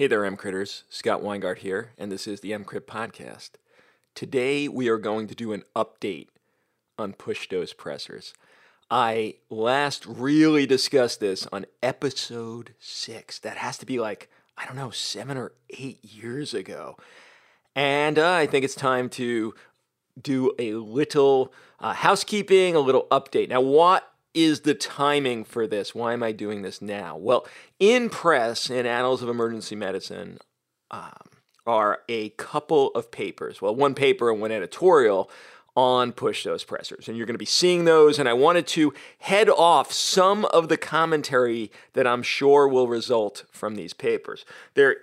Hey there, EMCritters. Scott Weingart here, and this is the EMCrit Podcast. Today we are going to do an update on push dose pressors. I last really discussed this on episode six. That has to be like, I don't know, seven or eight years ago. And uh, I think it's time to do a little uh, housekeeping, a little update. Now, what is the timing for this? Why am I doing this now? Well, in press, in Annals of Emergency Medicine, um, are a couple of papers. Well, one paper and one editorial on push dose pressors. And you're going to be seeing those. And I wanted to head off some of the commentary that I'm sure will result from these papers. There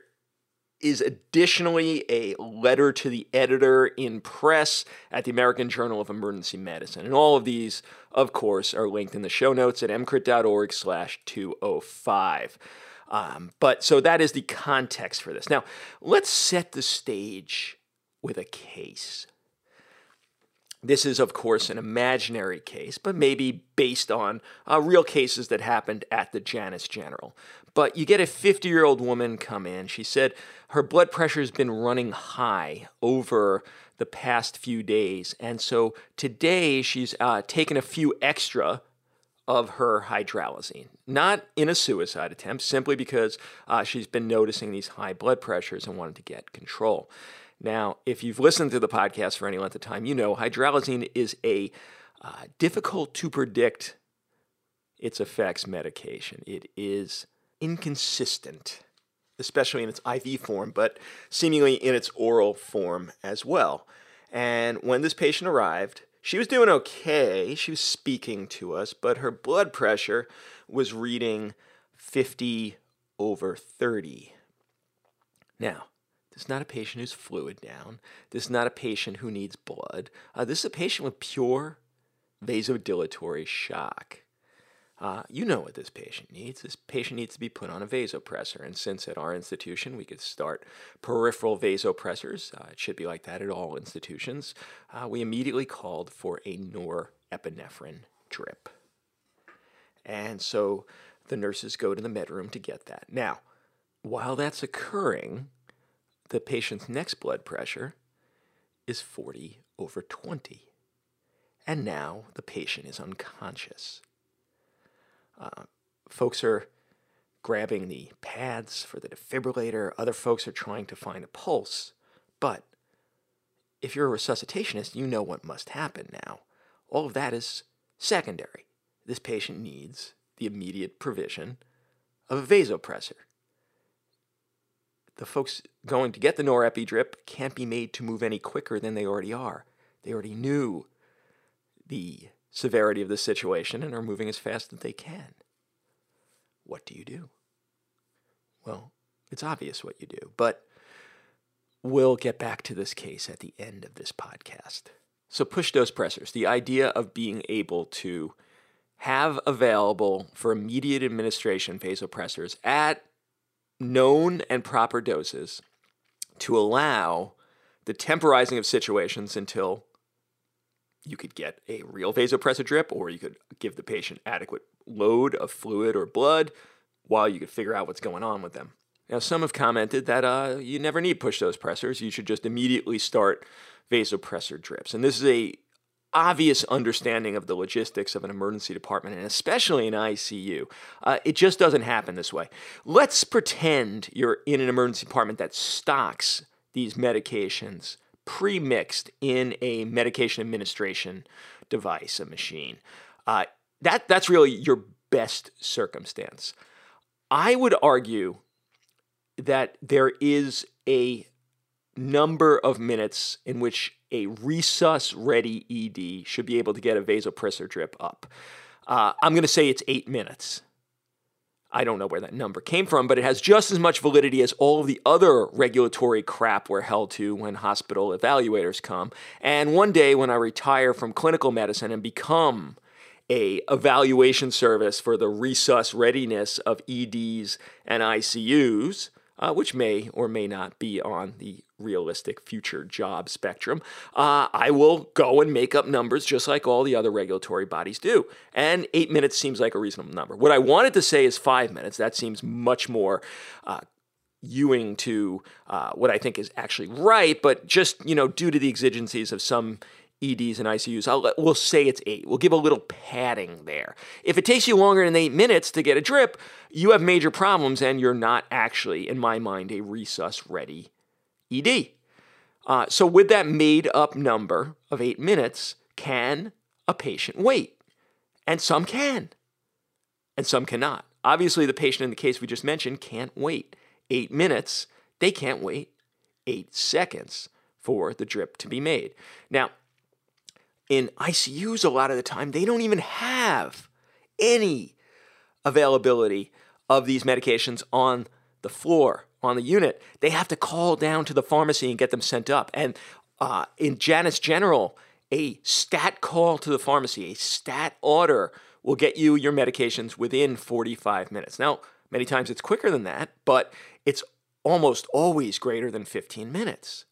is additionally a letter to the editor in press at the American Journal of Emergency Medicine. And all of these, of course, are linked in the show notes at emcrit.org slash 205. Um, but so that is the context for this. Now, let's set the stage with a case. This is, of course, an imaginary case, but maybe based on uh, real cases that happened at the Janus General. But you get a 50 year old woman come in. She said her blood pressure has been running high over the past few days. And so today she's uh, taken a few extra of her hydralazine. Not in a suicide attempt, simply because uh, she's been noticing these high blood pressures and wanted to get control. Now, if you've listened to the podcast for any length of time, you know hydralazine is a uh, difficult to predict its effects medication. It is inconsistent, especially in its IV form, but seemingly in its oral form as well. And when this patient arrived, she was doing okay. She was speaking to us, but her blood pressure was reading 50 over 30. Now, this is not a patient who's fluid down. This is not a patient who needs blood. Uh, this is a patient with pure vasodilatory shock. Uh, you know what this patient needs. This patient needs to be put on a vasopressor. And since at our institution we could start peripheral vasopressors, uh, it should be like that at all institutions, uh, we immediately called for a norepinephrine drip. And so the nurses go to the med room to get that. Now, while that's occurring, the patient's next blood pressure is 40 over 20. And now the patient is unconscious. Uh, folks are grabbing the pads for the defibrillator, other folks are trying to find a pulse. But if you're a resuscitationist, you know what must happen now. All of that is secondary. This patient needs the immediate provision of a vasopressor the folks going to get the norepi drip can't be made to move any quicker than they already are. They already knew the severity of the situation and are moving as fast as they can. What do you do? Well, it's obvious what you do, but we'll get back to this case at the end of this podcast. So, push dose pressors, the idea of being able to have available for immediate administration vasopressors at known and proper doses to allow the temporizing of situations until you could get a real vasopressor drip or you could give the patient adequate load of fluid or blood while you could figure out what's going on with them. Now, some have commented that uh, you never need push dose pressors. You should just immediately start vasopressor drips. And this is a obvious understanding of the logistics of an emergency department and especially an ICU. Uh, it just doesn't happen this way. Let's pretend you're in an emergency department that stocks these medications pre mixed in a medication administration device, a machine. Uh, that, that's really your best circumstance. I would argue that there is a number of minutes in which a resus ready ED should be able to get a vasopressor drip up. Uh, I'm going to say it's eight minutes. I don't know where that number came from, but it has just as much validity as all of the other regulatory crap we're held to when hospital evaluators come. And one day when I retire from clinical medicine and become a evaluation service for the resus readiness of EDs and ICUs, uh, which may or may not be on the realistic future job spectrum, uh, I will go and make up numbers just like all the other regulatory bodies do. And eight minutes seems like a reasonable number. What I wanted to say is five minutes. That seems much more uh, Ewing to uh, what I think is actually right, but just you know, due to the exigencies of some EDs and ICUs, I'll, we'll say it's eight. We'll give a little padding there. If it takes you longer than eight minutes to get a drip, you have major problems, and you're not actually, in my mind, a resus ready ED. Uh, so, with that made up number of eight minutes, can a patient wait? And some can, and some cannot. Obviously, the patient in the case we just mentioned can't wait eight minutes. They can't wait eight seconds for the drip to be made. Now, in ICUs, a lot of the time, they don't even have any availability of these medications on the floor, on the unit. They have to call down to the pharmacy and get them sent up. And uh, in Janus General, a stat call to the pharmacy, a stat order will get you your medications within 45 minutes. Now, many times it's quicker than that, but it's almost always greater than 15 minutes.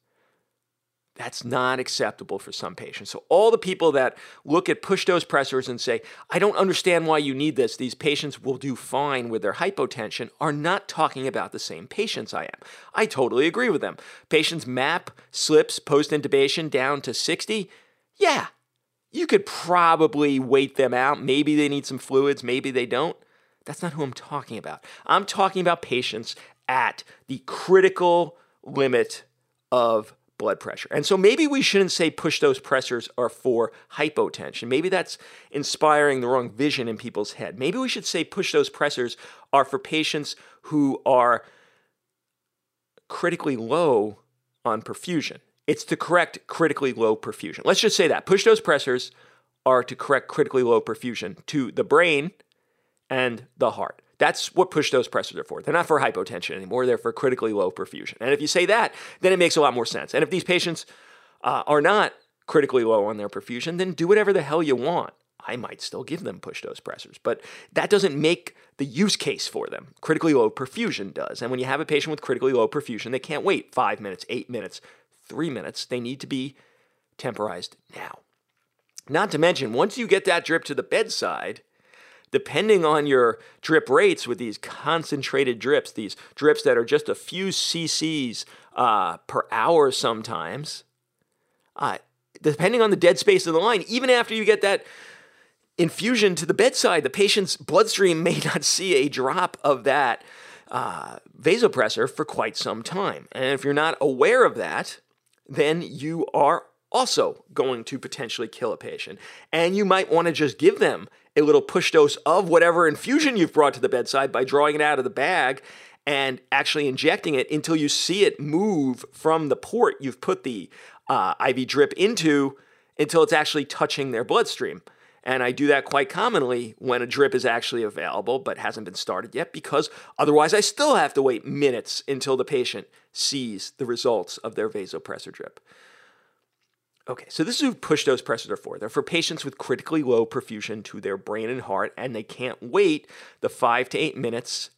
That's not acceptable for some patients. So, all the people that look at push dose pressors and say, I don't understand why you need this, these patients will do fine with their hypotension, are not talking about the same patients I am. I totally agree with them. Patients MAP slips post intubation down to 60. Yeah, you could probably wait them out. Maybe they need some fluids, maybe they don't. That's not who I'm talking about. I'm talking about patients at the critical limit of blood pressure. And so maybe we shouldn't say push dose pressors are for hypotension. Maybe that's inspiring the wrong vision in people's head. Maybe we should say push dose pressors are for patients who are critically low on perfusion. It's to correct critically low perfusion. Let's just say that push dose pressors are to correct critically low perfusion to the brain and the heart. That's what push dose pressors are for. They're not for hypotension anymore. They're for critically low perfusion. And if you say that, then it makes a lot more sense. And if these patients uh, are not critically low on their perfusion, then do whatever the hell you want. I might still give them push dose pressors, but that doesn't make the use case for them. Critically low perfusion does. And when you have a patient with critically low perfusion, they can't wait five minutes, eight minutes, three minutes. They need to be temporized now. Not to mention, once you get that drip to the bedside, depending on your drip rates with these concentrated drips, these drips that are just a few cc's uh, per hour sometimes, uh, depending on the dead space of the line, even after you get that infusion to the bedside, the patient's bloodstream may not see a drop of that uh, vasopressor for quite some time. And if you're not aware of that, then you are also going to potentially kill a patient. And you might want to just give them a little push dose of whatever infusion you've brought to the bedside by drawing it out of the bag and actually injecting it until you see it move from the port you've put the uh, IV drip into until it's actually touching their bloodstream. And I do that quite commonly when a drip is actually available but hasn't been started yet because otherwise I still have to wait minutes until the patient sees the results of their vasopressor drip. Okay, so this is who push dose pressors are for. They're for patients with critically low perfusion to their brain and heart, and they can't wait the five to eight minutes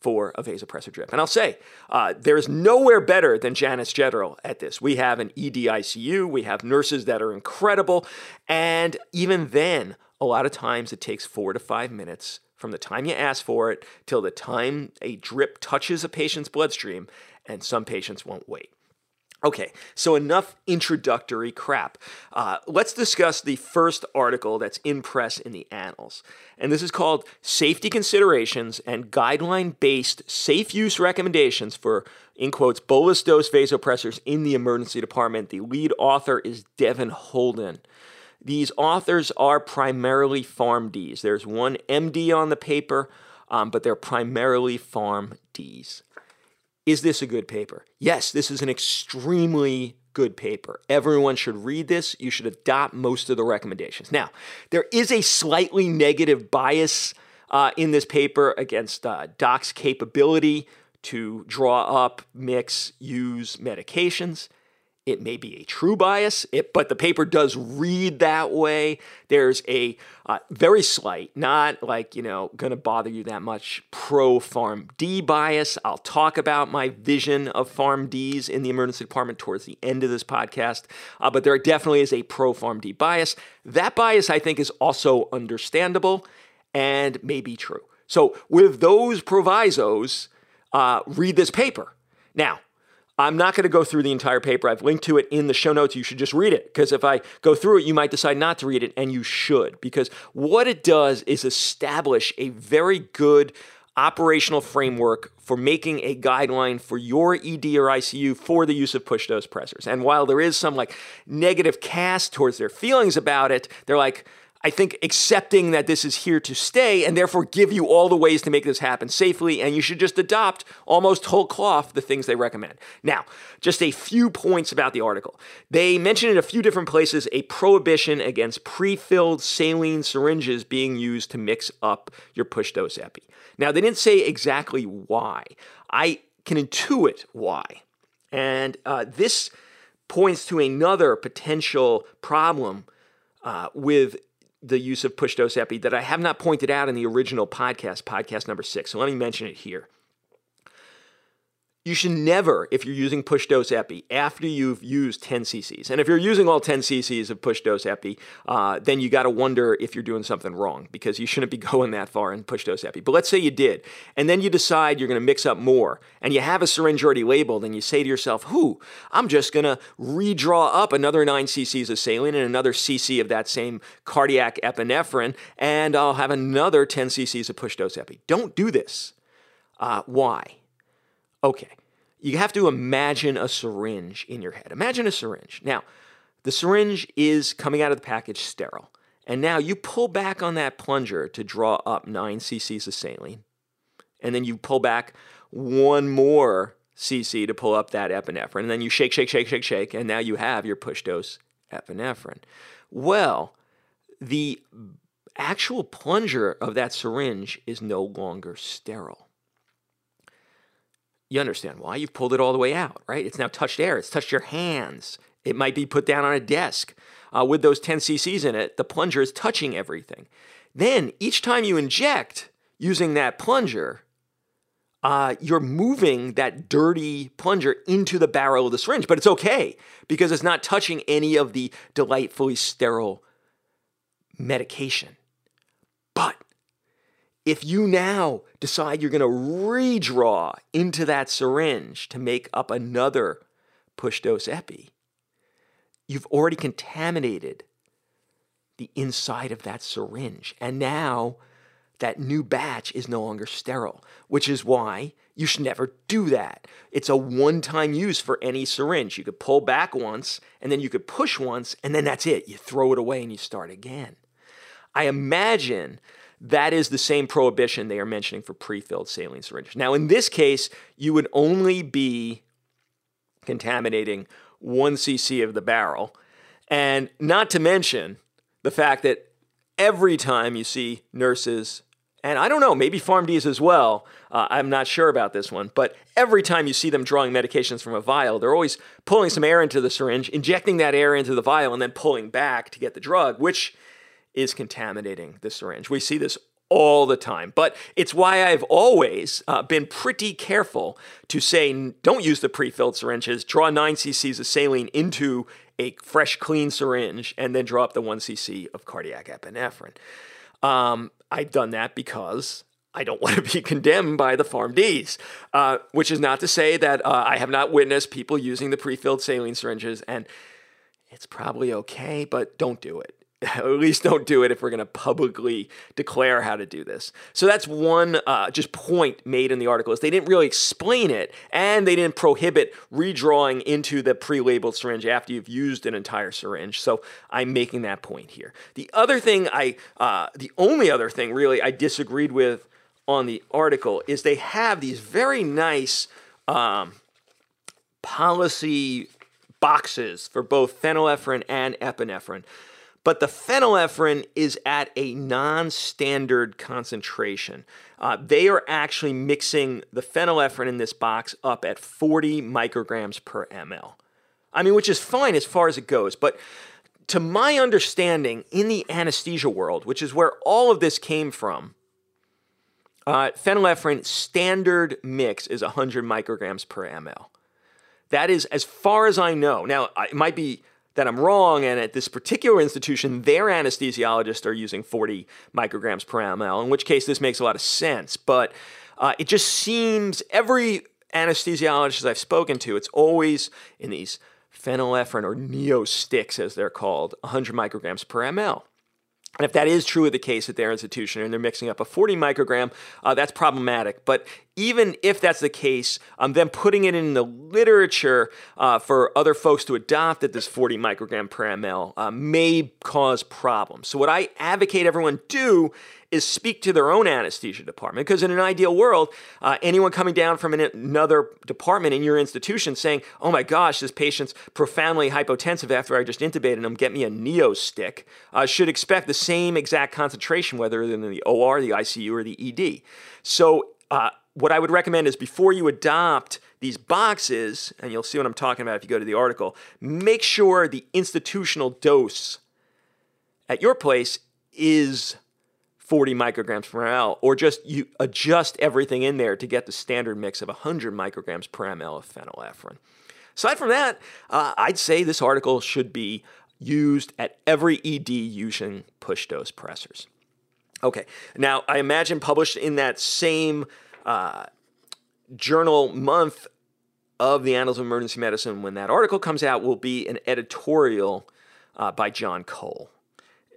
for a vasopressor drip. And I'll say, uh, there's nowhere better than Janus General at this. We have an EDICU, we have nurses that are incredible, and even then, a lot of times it takes four to five minutes from the time you ask for it till the time a drip touches a patient's bloodstream, and some patients won't wait. Okay, so enough introductory crap. Uh, let's discuss the first article that's in press in the annals. And this is called Safety Considerations and Guideline Based Safe Use Recommendations for, in quotes, bolus dose vasopressors in the emergency department. The lead author is Devin Holden. These authors are primarily PharmDs. There's one MD on the paper, um, but they're primarily PharmDs. Is this a good paper? Yes, this is an extremely good paper. Everyone should read this. You should adopt most of the recommendations. Now, there is a slightly negative bias uh, in this paper against uh, doc's capability to draw up, mix, use medications. It may be a true bias, it, but the paper does read that way. There's a uh, very slight, not like, you know, going to bother you that much, pro PharmD bias. I'll talk about my vision of PharmDs in the emergency department towards the end of this podcast, uh, but there definitely is a pro PharmD bias. That bias, I think, is also understandable and may be true. So, with those provisos, uh, read this paper. Now, I'm not going to go through the entire paper. I've linked to it in the show notes. You should just read it because if I go through it, you might decide not to read it, and you should because what it does is establish a very good operational framework for making a guideline for your ED or ICU for the use of push dose pressors. And while there is some like negative cast towards their feelings about it, they're like, I think accepting that this is here to stay and therefore give you all the ways to make this happen safely, and you should just adopt almost whole cloth the things they recommend. Now, just a few points about the article. They mention in a few different places a prohibition against pre filled saline syringes being used to mix up your push dose epi. Now, they didn't say exactly why. I can intuit why. And uh, this points to another potential problem uh, with the use of push dose epi that I have not pointed out in the original podcast, podcast number six. So let me mention it here. You should never, if you're using push dose epi, after you've used 10 cc's, and if you're using all 10 cc's of push dose epi, uh, then you got to wonder if you're doing something wrong because you shouldn't be going that far in push dose epi. But let's say you did, and then you decide you're going to mix up more, and you have a syringe already labeled, and you say to yourself, "Who? I'm just going to redraw up another 9 cc's of saline and another cc of that same cardiac epinephrine, and I'll have another 10 cc's of push dose epi." Don't do this. Uh, why? Okay, you have to imagine a syringe in your head. Imagine a syringe. Now, the syringe is coming out of the package sterile. And now you pull back on that plunger to draw up 9 cc's of saline. And then you pull back one more cc to pull up that epinephrine. And then you shake, shake, shake, shake, shake. And now you have your push dose epinephrine. Well, the actual plunger of that syringe is no longer sterile. You understand why? You've pulled it all the way out, right? It's now touched air, it's touched your hands. It might be put down on a desk. Uh, with those 10 cc's in it, the plunger is touching everything. Then, each time you inject using that plunger, uh, you're moving that dirty plunger into the barrel of the syringe, but it's okay because it's not touching any of the delightfully sterile medication. But if you now decide you're going to redraw into that syringe to make up another push dose epi, you've already contaminated the inside of that syringe. And now that new batch is no longer sterile, which is why you should never do that. It's a one time use for any syringe. You could pull back once, and then you could push once, and then that's it. You throw it away and you start again. I imagine that is the same prohibition they are mentioning for pre-filled saline syringes. Now, in this case, you would only be contaminating one cc of the barrel, and not to mention the fact that every time you see nurses, and I don't know, maybe PharmDs as well, uh, I'm not sure about this one, but every time you see them drawing medications from a vial, they're always pulling some air into the syringe, injecting that air into the vial, and then pulling back to get the drug, which is contaminating the syringe. We see this all the time. But it's why I've always uh, been pretty careful to say don't use the pre filled syringes, draw 9 cc's of saline into a fresh, clean syringe, and then draw up the 1 cc of cardiac epinephrine. Um, I've done that because I don't want to be condemned by the PharmDs, uh, which is not to say that uh, I have not witnessed people using the pre filled saline syringes, and it's probably okay, but don't do it. at least don't do it if we're going to publicly declare how to do this. So that's one uh, just point made in the article is they didn't really explain it and they didn't prohibit redrawing into the pre-labeled syringe after you've used an entire syringe. So I'm making that point here. The other thing I, uh, the only other thing really I disagreed with on the article is they have these very nice um, policy boxes for both phenylephrine and epinephrine. But the phenylephrine is at a non standard concentration. Uh, they are actually mixing the phenylephrine in this box up at 40 micrograms per ml. I mean, which is fine as far as it goes. But to my understanding, in the anesthesia world, which is where all of this came from, uh, phenylephrine standard mix is 100 micrograms per ml. That is as far as I know. Now, it might be that I'm wrong. And at this particular institution, their anesthesiologists are using 40 micrograms per ml, in which case this makes a lot of sense. But uh, it just seems every anesthesiologist I've spoken to, it's always in these phenylephrine or neo sticks, as they're called, 100 micrograms per ml. And if that is true of the case at their institution and they're mixing up a 40 microgram, uh, that's problematic. But even if that's the case, um, then putting it in the literature uh, for other folks to adopt at this 40 microgram per ml uh, may cause problems. So, what I advocate everyone do is speak to their own anesthesia department because in an ideal world uh, anyone coming down from an, another department in your institution saying oh my gosh this patient's profoundly hypotensive after i just intubated him get me a neo stick uh, should expect the same exact concentration whether in the or the icu or the ed so uh, what i would recommend is before you adopt these boxes and you'll see what i'm talking about if you go to the article make sure the institutional dose at your place is 40 micrograms per ml, or just you adjust everything in there to get the standard mix of 100 micrograms per ml of phenylephrine. Aside from that, uh, I'd say this article should be used at every ED using push dose pressors. Okay, now I imagine published in that same uh, journal month of the Annals of Emergency Medicine, when that article comes out, will be an editorial uh, by Jon Cole.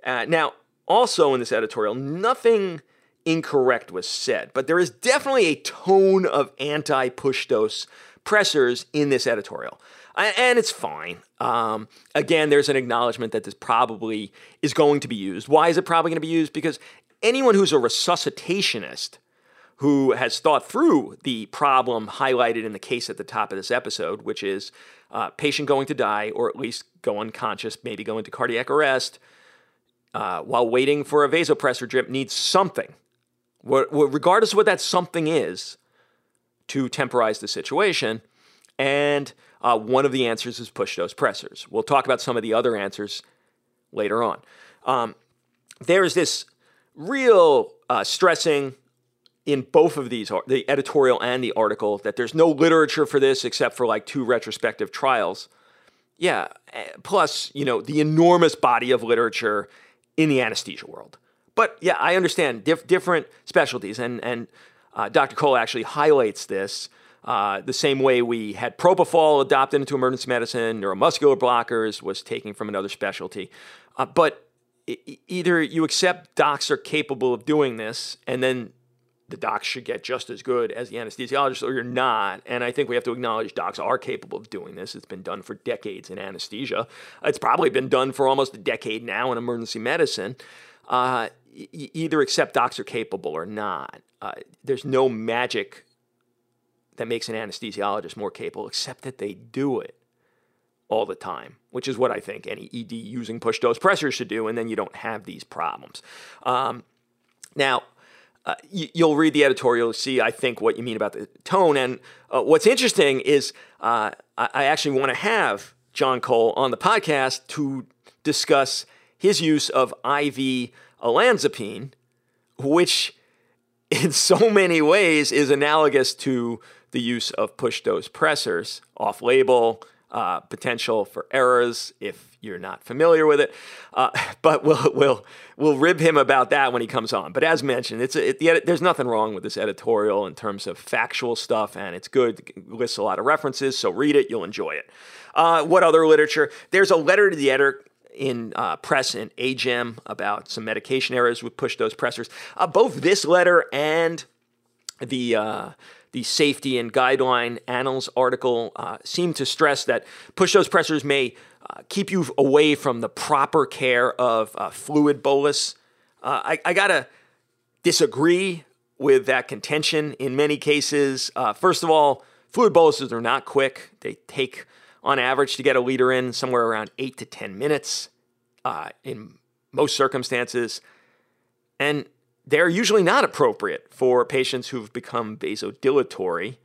Uh, now, also, in this editorial, nothing incorrect was said, but there is definitely a tone of anti push dose pressors in this editorial. And it's fine. Um, again, there's an acknowledgement that this probably is going to be used. Why is it probably going to be used? Because anyone who's a resuscitationist who has thought through the problem highlighted in the case at the top of this episode, which is uh, patient going to die or at least go unconscious, maybe go into cardiac arrest, uh, while waiting for a vasopressor drip needs something, regardless of what that something is, to temporize the situation. And uh, one of the answers is push dose pressors. We'll talk about some of the other answers later on. Um, there's this real uh, stressing in both of these, the editorial and the article, that there's no literature for this except for like two retrospective trials. Yeah, eh, plus, you know, the enormous body of literature in the anesthesia world. But yeah, I understand diff- different specialties, and and uh, Dr. Cole actually highlights this. Uh, the same way we had propofol adopted into emergency medicine, neuromuscular blockers was taken from another specialty. Uh, but either you accept docs are capable of doing this, and then the docs should get just as good as the anesthesiologist, or you're not. And I think we have to acknowledge docs are capable of doing this. It's been done for decades in anesthesia. It's probably been done for almost a decade now in emergency medicine. Uh, either accept docs are capable or not. Uh, there's no magic that makes an anesthesiologist more capable, except that they do it all the time, which is what I think any ED using push dose pressors should do, and then you don't have these problems. Um, now, uh, you, will read the editorial, see, I think, what you mean about the tone. And uh, what's interesting is uh, I, I actually want to have Jon Cole on the podcast to discuss his use of IV olanzapine, which in so many ways is analogous to the use of push dose pressors off label, uh, potential for errors if you're not familiar with it. Uh, but we'll, we'll, we'll rib him about that when he comes on. But as mentioned, it's a, it, the edit, there's nothing wrong with this editorial in terms of factual stuff, and it's good. It lists a lot of references, so read it, you'll enjoy it. Uh, what other literature? There's a letter to the editor in uh, press and AJEM about some medication errors with push dose pressors. Uh, both this letter and the uh, the safety and guideline annals article uh, seem to stress that push dose pressors may uh, keep you away from the proper care of uh, fluid bolus. Uh, I, I, gotta disagree with that contention in many cases. Uh, first of all, fluid boluses are not quick. They take, on average, to get a liter in somewhere around eight to 10 minutes uh, in most circumstances. And they're usually not appropriate for patients who've become vasodilatory.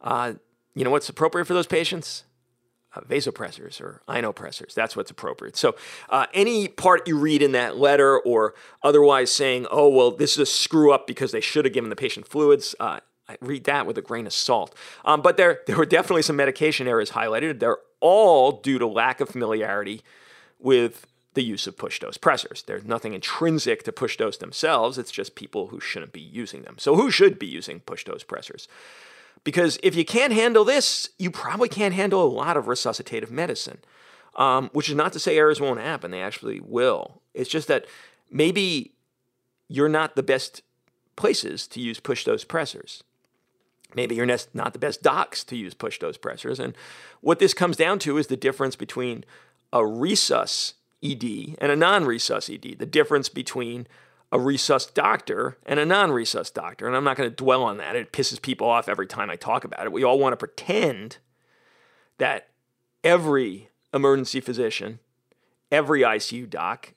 Uh, you know what's appropriate for those patients? Uh, vasopressors or inopressors. That's what's appropriate. So, uh, any part you read in that letter or otherwise saying, oh, well, this is a screw up because they should have given the patient fluids, uh, I read that with a grain of salt. Um, but there, there were definitely some medication errors highlighted. They're all due to lack of familiarity with the use of push dose pressors. There's nothing intrinsic to push dose themselves, it's just people who shouldn't be using them. So, who should be using push dose pressors? Because if you can't handle this, you probably can't handle a lot of resuscitative medicine, um, which is not to say errors won't happen, they actually will. It's just that maybe you're not the best places to use push dose pressors. Maybe you're not the best docs to use push dose pressors. And what this comes down to is the difference between a resus ED and a non resus ED, the difference between a resus doctor and a non resus doctor. And I'm not going to dwell on that. It pisses people off every time I talk about it. We all want to pretend that every emergency physician, every ICU doc,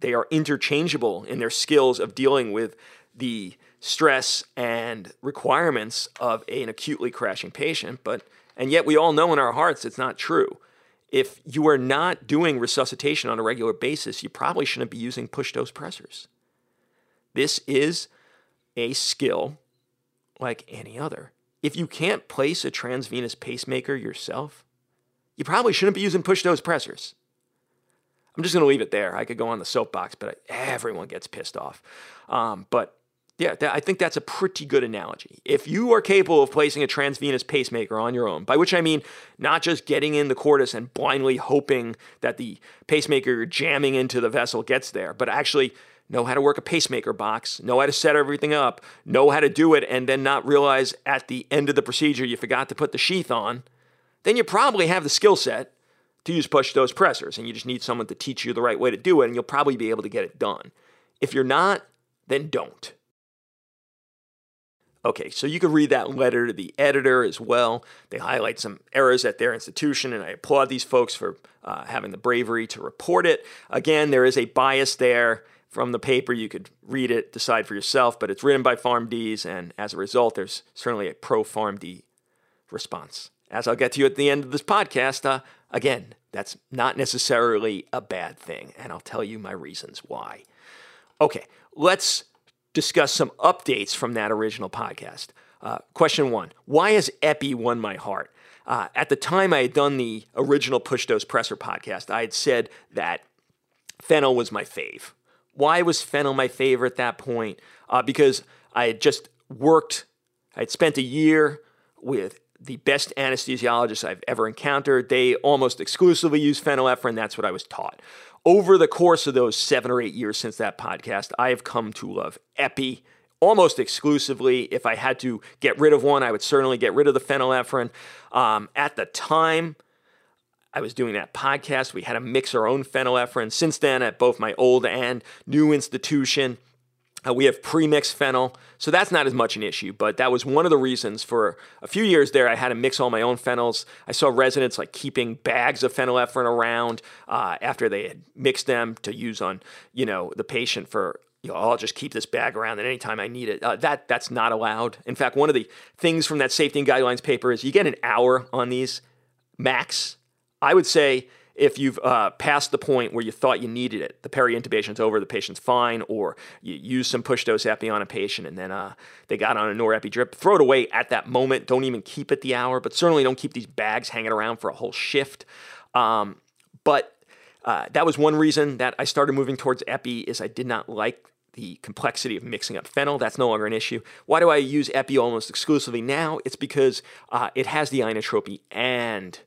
they are interchangeable in their skills of dealing with the stress and requirements of an acutely crashing patient, but and yet we all know in our hearts it's not true. If you are not doing resuscitation on a regular basis, you probably shouldn't be using push dose pressors. This is a skill like any other. If you can't place a transvenous pacemaker yourself, you probably shouldn't be using push dose pressors. I'm just going to leave it there. I could go on the soapbox, but everyone gets pissed off. Um, but yeah, I think that's a pretty good analogy. If you are capable of placing a transvenous pacemaker on your own, by which I mean not just getting in the cordis and blindly hoping that the pacemaker you're jamming into the vessel gets there, but actually know how to work a pacemaker box, know how to set everything up, know how to do it, and then not realize at the end of the procedure you forgot to put the sheath on, then you probably have the skill set to use push dose pressors, and you just need someone to teach you the right way to do it, and you'll probably be able to get it done. If you're not, then don't. Okay, so you could read that letter to the editor as well. They highlight some errors at their institution, and I applaud these folks for uh, having the bravery to report it. Again, there is a bias there from the paper. You could read it, decide for yourself, but it's written by PharmDs, and as a result, there's certainly a pro PharmD response. As I'll get to you at the end of this podcast, uh, again, that's not necessarily a bad thing, and I'll tell you my reasons why. Okay, let's discuss some updates from that original podcast. Uh, question one Why has Epi won my heart? Uh, at the time I had done the original Push Dose Pressor podcast, I had said that Phenyl was my fave. Why was Phenyl my favorite at that point? Uh, because I had just worked, I had spent a year with the best anesthesiologists I've ever encountered. They almost exclusively use phenylephrine. That's what I was taught over the course of those seven or eight years since that podcast, I have come to love Epi almost exclusively. If I had to get rid of one, I would certainly get rid of the phenylephrine. Um, at the time, I was doing that podcast. We had to mix our own phenylephrine. Since then, at both my old and new institution, uh, we have premixed phenyl, so that's not as much an issue, but that was one of the reasons for a few years there. I had to mix all my own phenyls. I saw residents like keeping bags of phenylephrine around uh, after they had mixed them to use on, you know, the patient for you know, I'll just keep this bag around and anytime I need it. Uh, that that's not allowed. In fact, one of the things from that safety and guidelines paper is you get an hour on these max. I would say if you've uh, passed the point where you thought you needed it, the peri-intubation's over, the patient's fine, or you use some push dose epi on a patient and then uh, they got on a norepi drip, throw it away at that moment. Don't even keep it the hour, but certainly don't keep these bags hanging around for a whole shift. Um, but uh, that was one reason that I started moving towards epi is I did not like the complexity of mixing up phenyl. That's no longer an issue. Why do I use epi almost exclusively now? It's because uh, it has the inotropy and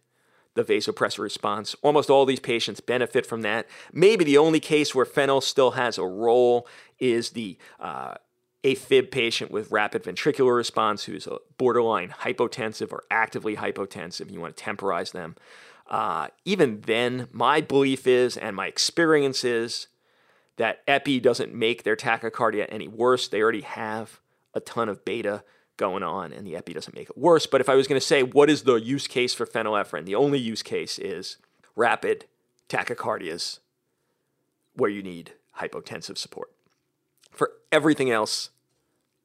the vasopressor response. Almost all these patients benefit from that. Maybe the only case where phenyl still has a role is the uh, AFib patient with rapid ventricular response who's a borderline hypotensive or actively hypotensive. You want to temporize them. Uh, even then, my belief is, and my experience is, that epi doesn't make their tachycardia any worse. They already have a ton of beta going on, and the epi doesn't make it worse. But if I was going to say what is the use case for phenylephrine, the only use case is rapid tachycardias where you need hypotensive support. For everything else,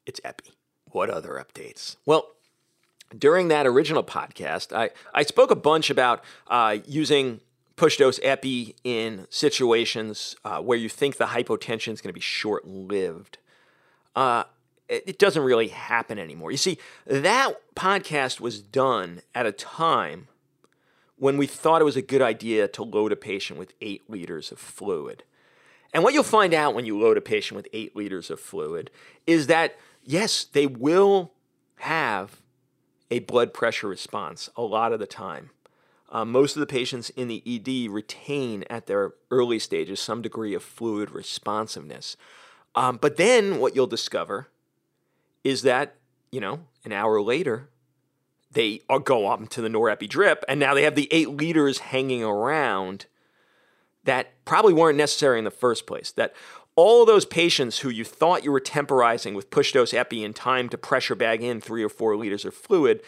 it's epi. What other updates? Well, during that original podcast, I, I spoke a bunch about uh, using push dose epi in situations uh, where you think the hypotension is going to be short lived. Uh, it doesn't really happen anymore. You see, that podcast was done at a time when we thought it was a good idea to load a patient with eight liters of fluid. And what you'll find out when you load a patient with eight liters of fluid is that, yes, they will have a blood pressure response a lot of the time. Uh, most of the patients in the ED retain at their early stages some degree of fluid responsiveness. Um, but then what you'll discover is that, you know, an hour later, they uh, go up to the norepi drip, and now they have the eight liters hanging around that probably weren't necessary in the first place. That all of those patients who you thought you were temporizing with push dose epi in time to pressure bag in three or four liters of fluid,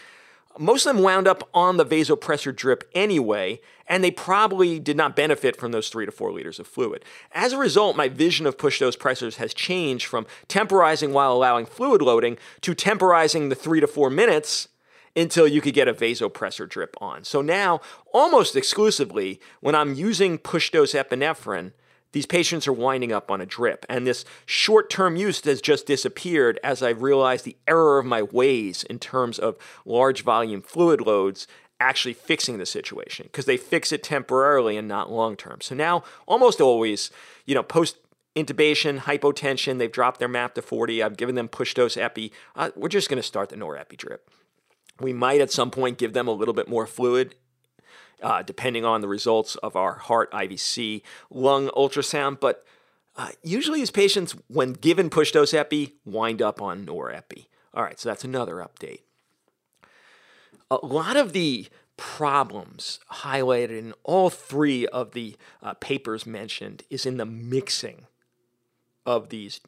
most of them wound up on the vasopressor drip anyway, and they probably did not benefit from those three to four liters of fluid. As a result, my vision of push dose pressors has changed from temporizing while allowing fluid loading to temporizing the three to four minutes until you could get a vasopressor drip on. So now, almost exclusively, when I'm using push dose epinephrine, these patients are winding up on a drip. And this short term use has just disappeared as I've realized the error of my ways in terms of large volume fluid loads actually fixing the situation because they fix it temporarily and not long term. So now, almost always, you know, post intubation, hypotension, they've dropped their MAP to 40, I've given them push dose epi, uh, we're just going to start the norepi drip. We might at some point give them a little bit more fluid, uh, depending on the results of our heart IVC lung ultrasound. But uh, usually, these patients, when given push dose epi, wind up on norepi. All right, so that's another update. A lot of the problems highlighted in all three of the uh, papers mentioned is in the mixing of these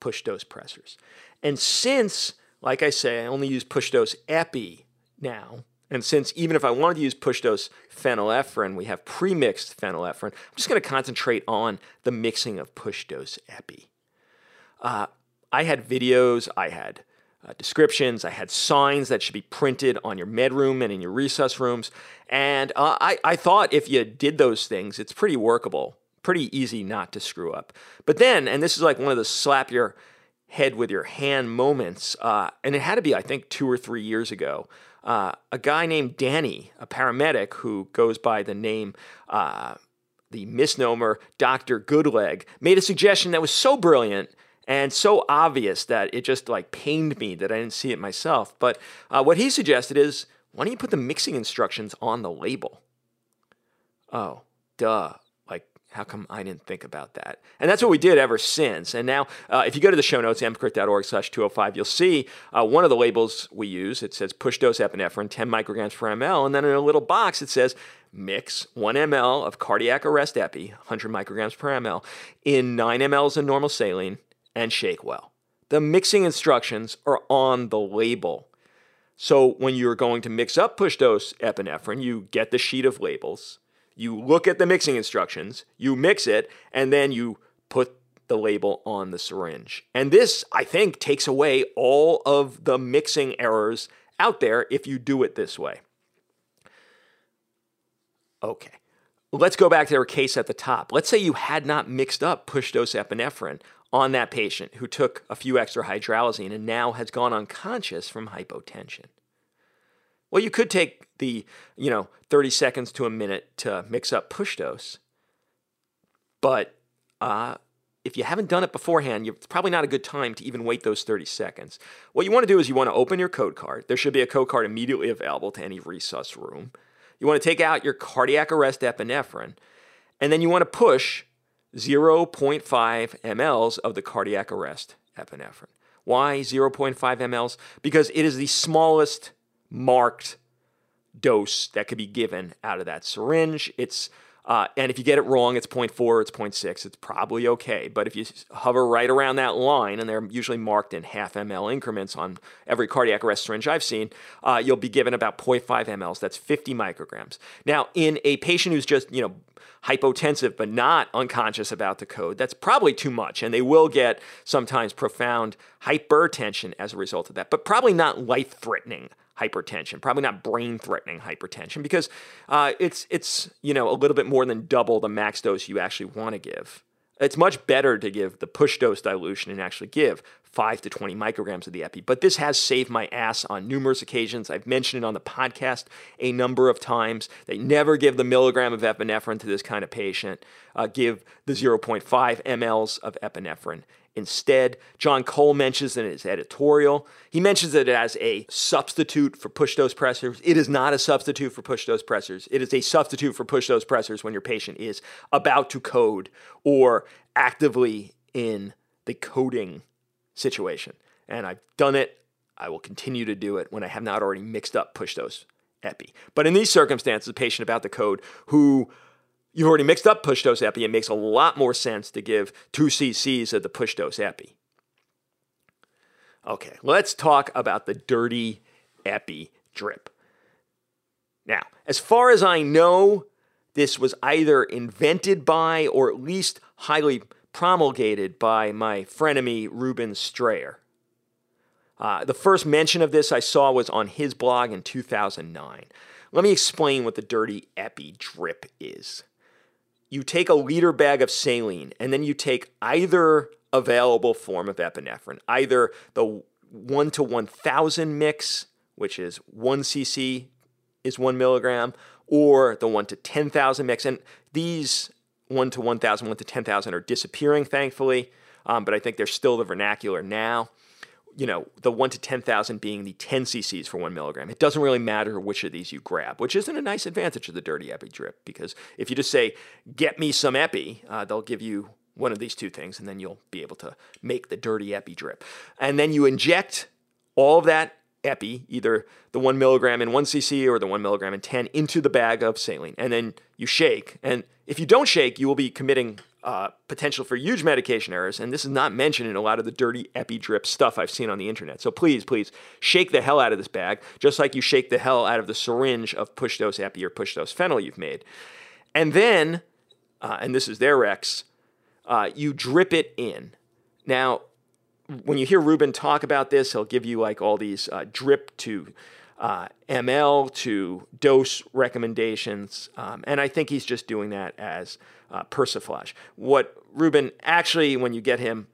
push dose pressors. And since like I say, I only use push dose epi now. And since even if I wanted to use push dose phenylephrine, we have pre-mixed phenylephrine, I'm just going to concentrate on the mixing of push dose epi. Uh, I had videos, I had uh, descriptions, I had signs that should be printed on your med room and in your resus rooms. And uh, I, I thought if you did those things, it's pretty workable, pretty easy not to screw up. But then, and this is like one of the slap your head with your hand moments. Uh, and it had to be, I think, two or three years ago. Uh, a guy named Danny, a paramedic who goes by the name, uh, the misnomer Dr. Goodleg, made a suggestion that was so brilliant and so obvious that it just like pained me that I didn't see it myself. But uh, what he suggested is why don't you put the mixing instructions on the label? Oh, duh. How come I didn't think about that? And that's what we did ever since. And now, uh, if you go to the show notes, emcrit.org slash 205, you'll see uh, one of the labels we use. It says push dose epinephrine, 10 micrograms per ml. And then in a little box, it says mix 1 ml of cardiac arrest epi, 100 micrograms per ml, in 9 mLs of normal saline and shake well. The mixing instructions are on the label. So when you're going to mix up push dose epinephrine, you get the sheet of labels you look at the mixing instructions, you mix it, and then you put the label on the syringe. And this, I think, takes away all of the mixing errors out there if you do it this way. Okay, let's go back to our case at the top. Let's say you had not mixed up push dose epinephrine on that patient who took a few extra hydralazine and now has gone unconscious from hypotension. Well, you could take the, you know, 30 seconds to a minute to mix up push dose. But uh, if you haven't done it beforehand, it's probably not a good time to even wait those 30 seconds. What you want to do is you want to open your code card. There should be a code card immediately available to any resus room. You want to take out your cardiac arrest epinephrine, and then you want to push 0.5 mLs of the cardiac arrest epinephrine. Why 0.5 mLs? Because it is the smallest marked dose that could be given out of that syringe. It's uh, and if you get it wrong, it's 0.4, it's 0.6, it's probably okay. But if you hover right around that line, and they're usually marked in half ml increments on every cardiac arrest syringe I've seen, uh, you'll be given about 0.5 mLs. That's 50 micrograms. Now, in a patient who's just, you know, hypotensive but not unconscious about the code, that's probably too much. And they will get sometimes profound hypertension as a result of that, but probably not life threatening hypertension, probably not brain-threatening hypertension, because uh, it's it's you know a little bit more than double the max dose you actually want to give. It's much better to give the push dose dilution and actually give 5 to 20 micrograms of the epi. But this has saved my ass on numerous occasions. I've mentioned it on the podcast a number of times. They never give the milligram of epinephrine to this kind of patient. Uh, give the 0.5 mLs of epinephrine instead. Jon Cole mentions in his editorial, he mentions it as a substitute for push dose pressors. It is not a substitute for push dose pressors. It is a substitute for push dose pressors when your patient is about to code or actively in the coding situation. And I've done it. I will continue to do it when I have not already mixed up push dose epi. But in these circumstances, a patient about to code who you've already mixed up push dose epi, it makes a lot more sense to give 2 cc's of the push dose epi. Okay, let's talk about the dirty epi drip. Now, as far as I know, this was either invented by or at least highly promulgated by my frenemy Ruben Strayer. Uh, the first mention of this I saw was on his blog in 2009. Let me explain what the dirty epi drip is. You take a liter bag of saline and then you take either available form of epinephrine, either the 1 to 1000 mix, which is 1 cc is 1 milligram, or the 1 to 10,000 mix. And these 1 to 1,000, 1 to 10,000 are disappearing, thankfully, um, but I think they're still the vernacular now. You know, the 1 to 10,000 being the 10 cc's for 1 milligram. It doesn't really matter which of these you grab, which isn't a nice advantage of the dirty epi drip because if you just say, get me some epi, uh, they'll give you one of these two things and then you'll be able to make the dirty epi drip. And then you inject all of that epi, either the one milligram in one cc or the one milligram in 10, into the bag of saline. And then you shake. And if you don't shake, you will be committing uh, potential for huge medication errors. And this is not mentioned in a lot of the dirty epi drip stuff I've seen on the internet. So please, please shake the hell out of this bag, just like you shake the hell out of the syringe of push dose epi or push dose phenyl you've made. And then, uh, and this is their X, uh, you drip it in. Now, when you hear Ruben talk about this, he'll give you like all these uh, drip to uh, ml to dose recommendations, um, and I think he's just doing that as uh, persiflage. What Ruben actually, when you get him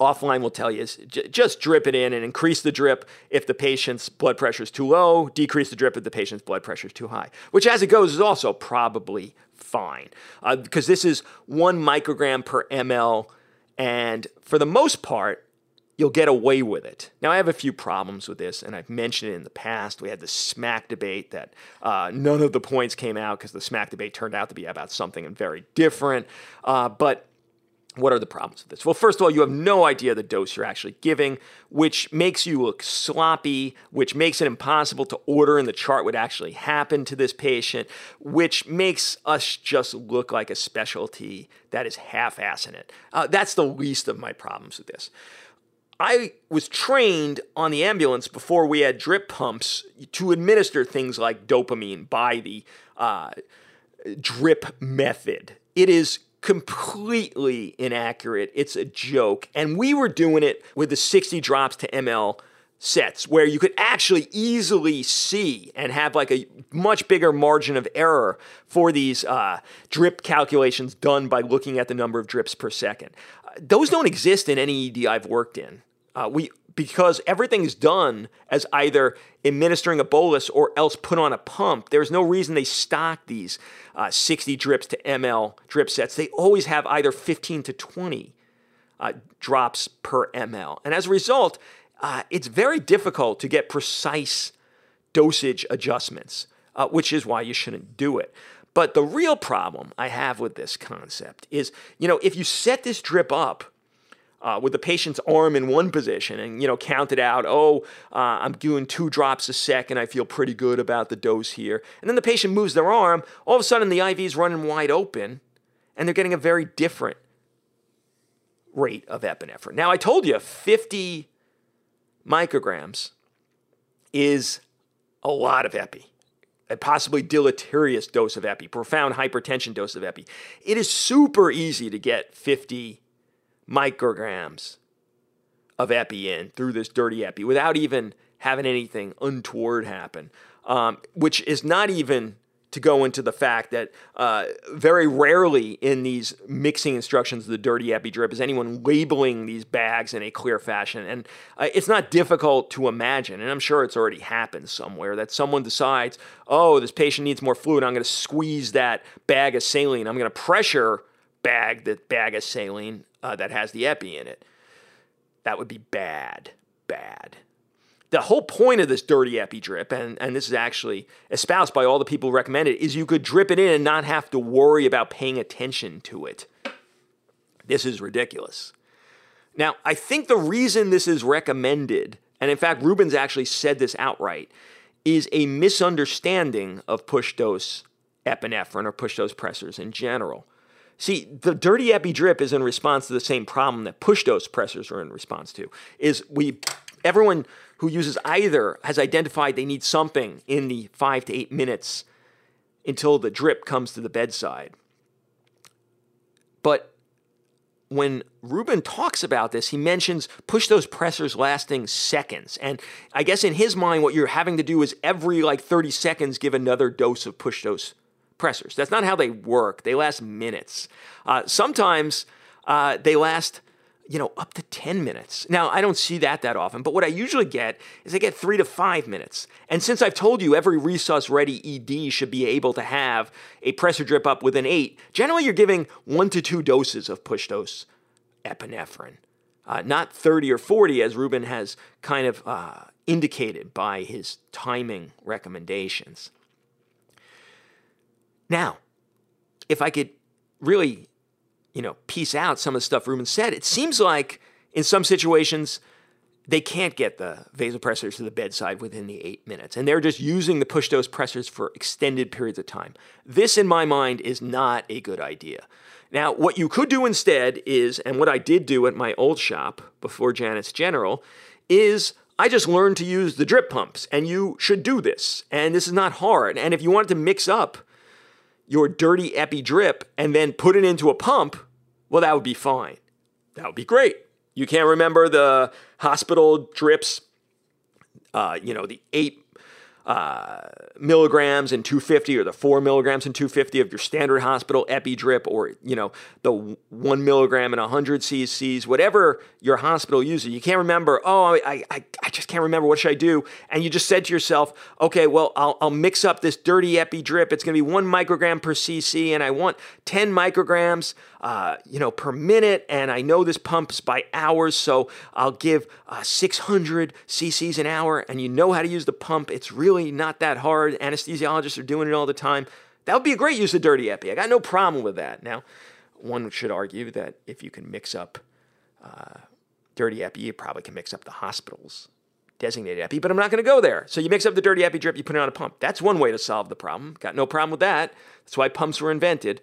offline, will tell you is j- just drip it in and increase the drip if the patient's blood pressure is too low, decrease the drip if the patient's blood pressure is too high, which as it goes is also probably fine because uh, this is one microgram per ml, and for the most part, you'll get away with it. Now, I have a few problems with this, and I've mentioned it in the past. We had the SMACC debate that uh, none of the points came out because the SMACC debate turned out to be about something very different. Uh, but what are the problems with this? Well, first of all, you have no idea the dose you're actually giving, which makes you look sloppy, which makes it impossible to order in the chart what actually happened to this patient, which makes us just look like a specialty that is half assing it. Uh, that's the least of my problems with this. I was trained on the ambulance before we had drip pumps to administer things like dopamine by the uh, drip method. It is completely inaccurate. It's a joke. And we were doing it with the 60 drops to ml sets where you could actually easily see and have like a much bigger margin of error for these uh, drip calculations done by looking at the number of drips per second. Uh, those don't exist in any ED I've worked in. Uh, we because everything is done as either administering a bolus or else put on a pump. There's no reason they stock these uh, 60 drips to ml drip sets. They always have either 15 to 20 uh, drops per ml, and as a result, uh, it's very difficult to get precise dosage adjustments, uh, which is why you shouldn't do it. But the real problem I have with this concept is, you know, if you set this drip up uh, with the patient's arm in one position and you know count it out oh uh, i'm doing two drops a second i feel pretty good about the dose here. And then the patient moves their arm. All of a sudden the iv is running wide open and they're getting a very different rate of epinephrine. Now i told you 50 micrograms is a lot of epi a possibly deleterious dose of epi profound hypertension dose of epi. It is super easy to get 50 micrograms of epi in through this dirty epi without even having anything untoward happen, um, which is not even to go into the fact that uh, very rarely in these mixing instructions of the dirty epi drip is anyone labeling these bags in a clear fashion. And uh, it's not difficult to imagine, and I'm sure it's already happened somewhere, that someone decides, oh, this patient needs more fluid. I'm going to squeeze that bag of saline. I'm going to pressure bag the bag of saline uh, that has the epi in it. That would be bad, bad the whole point of this dirty epi drip, and, and this is actually espoused by all the people who recommend it, is you could drip it in and not have to worry about paying attention to it. This is ridiculous. Now, I think the reason this is recommended, and in fact, Rubens actually said this outright, is a misunderstanding of push dose epinephrine or push dose pressors in general. See, the dirty epi drip is in response to the same problem that push dose pressors are in response to. Is we everyone who uses either has identified they need something in the five to eight minutes until the drip comes to the bedside. But when Ruben talks about this, he mentions push dose pressors lasting seconds. And I guess in his mind, what you're having to do is every like 30 seconds give another dose of push dose pressors. That's not how they work, they last minutes. Uh, sometimes uh, they last you know, up to 10 minutes. Now, I don't see that that often, but what I usually get is I get three to five minutes. And since I've told you every resus ready ED should be able to have a pressor drip up within eight, generally you're giving one to two doses of push dose epinephrine, uh, not 30 or 40 as Ruben has kind of uh, indicated by his timing recommendations. Now, if I could really you know, piece out some of the stuff Ruben said, it seems like in some situations they can't get the vasopressors to the bedside within the eight minutes, and they're just using the push dose pressors for extended periods of time. This, in my mind, is not a good idea. Now, what you could do instead is, and what I did do at my old shop before Janet's General, is I just learned to use the drip pumps, and you should do this. And this is not hard. And if you wanted to mix up your dirty epi drip and then put it into a pump, well, that would be fine. That would be great. You can't remember the hospital drips, uh, you know, the eight uh, milligrams and 250 or the four milligrams and 250 of your standard hospital epi drip or you know the one milligram and 100 cc's whatever your hospital uses. You can't remember oh I, I, I just can't remember what should i do? And you just said to yourself okay well i'll, I'll mix up this dirty epi drip it's going to be one microgram per cc and i want 10 micrograms uh, you know per minute and i know this pumps by hours so i'll give uh, 600 cc's an hour. And you know how to use the pump. It's really really not that hard. Anesthesiologists are doing it all the time. That would be a great use of dirty epi. I got no problem with that. Now, one should argue that if you can mix up uh, dirty epi, you probably can mix up the hospital's designated epi, but I'm not going to go there. So you mix up the dirty epi drip, you put it on a pump. That's one way to solve the problem. Got no problem with that. That's why pumps were invented.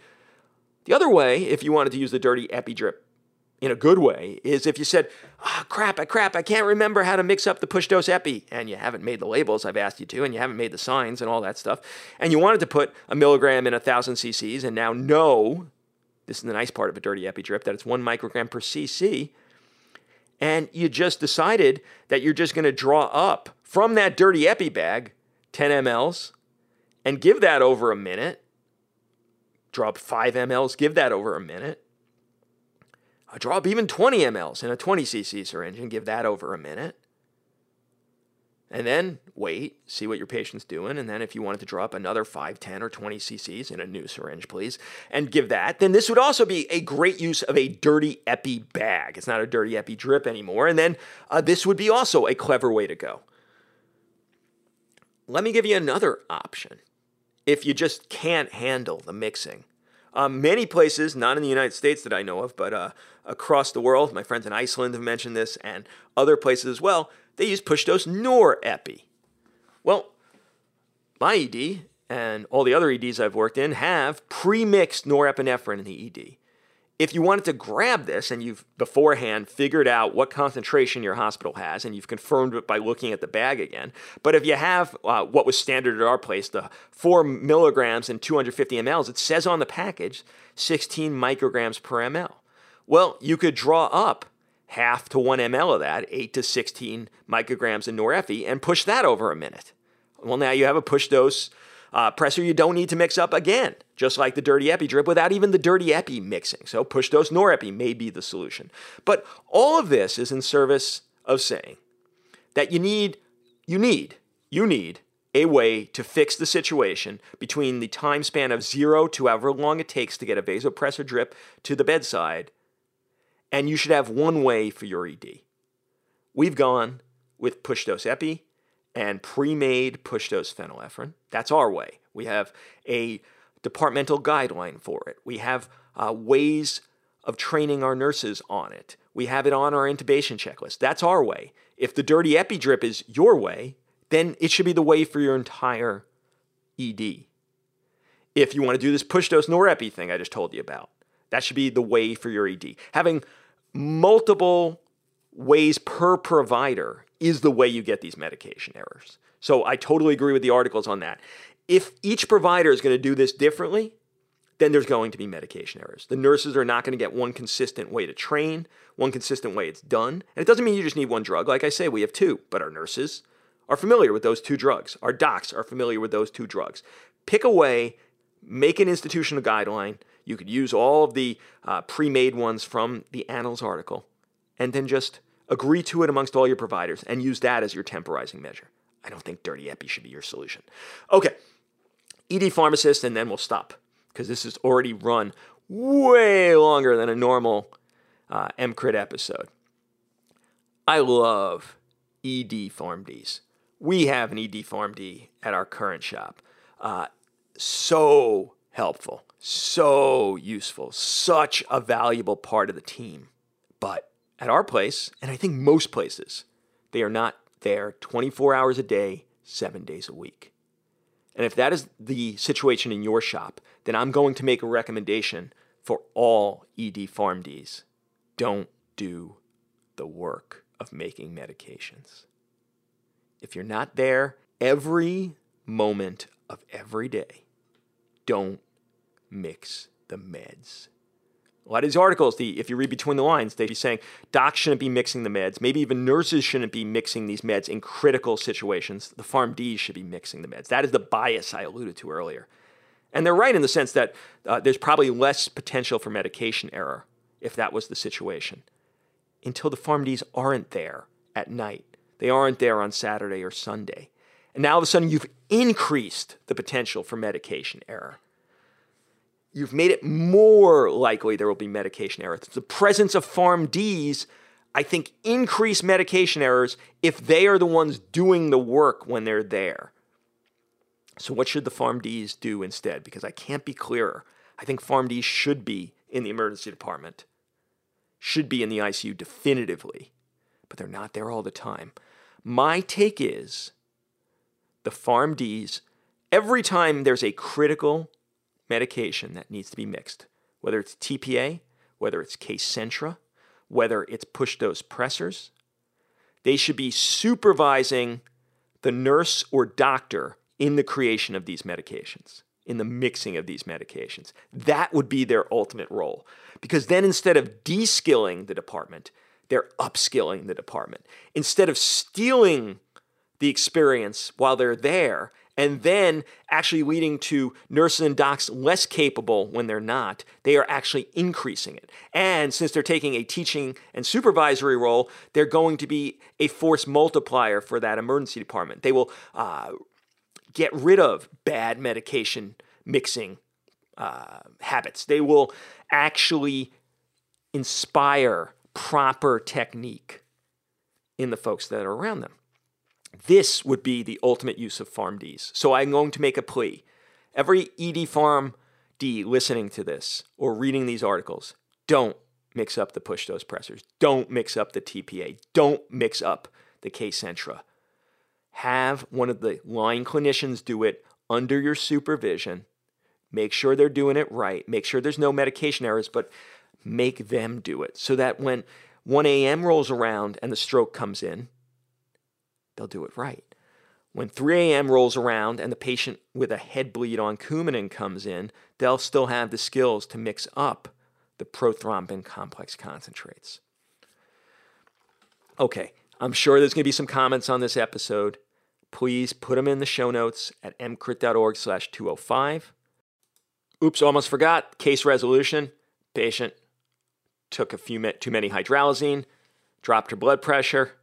The other way, if you wanted to use the dirty epi drip in a good way is if you said, oh, crap, I crap, I can't remember how to mix up the push dose epi, and you haven't made the labels I've asked you to, and you haven't made the signs and all that stuff, and you wanted to put a milligram in a thousand cc's, and now know, this is the nice part of a dirty epi drip, that it's one microgram per cc, and you just decided that you're just going to draw up from that dirty epi bag 10 mLs and give that over a minute. Draw up 5 mLs, give that over a minute drop even 20 mLs in a 20 cc syringe and give that over a minute. And then wait, see what your patient's doing. And then if you wanted to drop another 5, 10, or 20 cc's in a new syringe, please, and give that, then this would also be a great use of a dirty epi bag. It's not a dirty epi drip anymore. And then uh, this would be also a clever way to go. Let me give you another option if you just can't handle the mixing. Um, many places, not in the United States that I know of, but uh, across the world, my friends in Iceland have mentioned this, and other places as well, they use push dose norepi. Well, my ED and all the other EDs I've worked in have pre mixed norepinephrine in the ED if you wanted to grab this and you've beforehand figured out what concentration your hospital has and you've confirmed it by looking at the bag again, but if you have uh, what was standard at our place, the four milligrams and 250 mLs, it says on the package 16 micrograms per ml. Well, you could draw up half to one ml of that, 8 to 16 micrograms in norepi, and push that over a minute. Well, now you have a push dose uh, pressor you don't need to mix up again, just like the dirty epi drip without even the dirty epi mixing. So push dose norepi may be the solution. But all of this is in service of saying that you need, you need, you need a way to fix the situation between the time span of zero to however long it takes to get a vasopressor drip to the bedside, and you should have one way for your ED. We've gone with push dose epi and pre-made push dose phenylephrine. That's our way. We have a departmental guideline for it. We have uh, ways of training our nurses on it. We have it on our intubation checklist. That's our way. If the dirty epi drip is your way, then it should be the way for your entire ED. If you want to do this push dose norepi thing I just told you about, that should be the way for your ED. Having multiple ways per provider is the way you get these medication errors. So I totally agree with the articles on that. If each provider is going to do this differently, then there's going to be medication errors. The nurses are not going to get one consistent way to train, one consistent way it's done. And it doesn't mean you just need one drug. Like I say, we have two, but our nurses are familiar with those two drugs. Our docs are familiar with those two drugs. Pick a way, make an institutional guideline. You could use all of the uh, pre made ones from the Annals article, and then just Agree to it amongst all your providers and use that as your temporizing measure. I don't think dirty epi should be your solution. Okay, ED pharmacist, and then we'll stop because this is already run way longer than a normal uh, EMCrit episode. I love ED PharmDs. We have an ED PharmD at our current shop. Uh, so helpful, so useful, such a valuable part of the team. But at our place, and I think most places, they are not there 24 hours a day, seven days a week. And if that is the situation in your shop, then I'm going to make a recommendation for all ED PharmDs. Don't do the work of making medications. If you're not there every moment of every day, don't mix the meds. A lot of these articles, the, if you read between the lines, they'd be saying docs shouldn't be mixing the meds. Maybe even nurses shouldn't be mixing these meds in critical situations. The PharmDs should be mixing the meds. That is the bias I alluded to earlier. And they're right in the sense that uh, there's probably less potential for medication error if that was the situation until the PharmDs aren't there at night. They aren't there on Saturday or Sunday. And now all of a sudden you've increased the potential for medication error you've made it more likely there will be medication errors. The presence of PharmDs, I think, increase medication errors if they are the ones doing the work when they're there. So, what should the PharmDs do instead? Because I can't be clearer. I think PharmDs should be in the emergency department, should be in the ICU definitively, but they're not there all the time. My take is the PharmDs, every time there's a critical medication that needs to be mixed, whether it's TPA, whether it's Kcentra, whether it's push dose pressors. They should be supervising the nurse or doctor in the creation of these medications, in the mixing of these medications. That would be their ultimate role. Because then instead of de-skilling the department, they're upskilling the department. Instead of stealing the experience while they're there and then actually leading to nurses and docs less capable when they're not. They are actually increasing it. And since they're taking a teaching and supervisory role, they're going to be a force multiplier for that emergency department. They will uh, get rid of bad medication mixing uh, habits. They will actually inspire proper technique in the folks that are around them. This would be the ultimate use of PharmDs. So I'm going to make a plea. Every ED Farm D listening to this or reading these articles, don't mix up the push dose pressors. Don't mix up the TPA. Don't mix up the Kcentra. Have one of the line clinicians do it under your supervision. Make sure they're doing it right. Make sure there's no medication errors, but make them do it so that when 1 a.m. rolls around and the stroke comes in, they'll do it right. When 3 a.m. rolls around and the patient with a head bleed on Coumadin comes in, they'll still have the skills to mix up the prothrombin complex concentrates. Okay, I'm sure there's going to be some comments on this episode. please put them in the show notes at emcrit.org slash 205. Oops, almost forgot. Case resolution. Patient took a few too many hydralazine, dropped her blood pressure,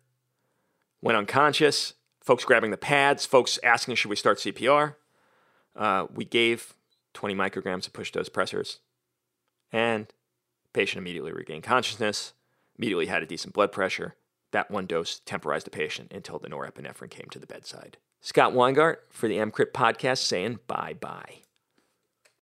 went unconscious. Folks grabbing the pads, folks asking, should we start CPR? Uh, we gave 20 micrograms of push dose pressors, and patient immediately regained consciousness, immediately had a decent blood pressure. That one dose temporized the patient until the norepinephrine came to the bedside. Scott Weingart for the EMCrit podcast saying bye bye.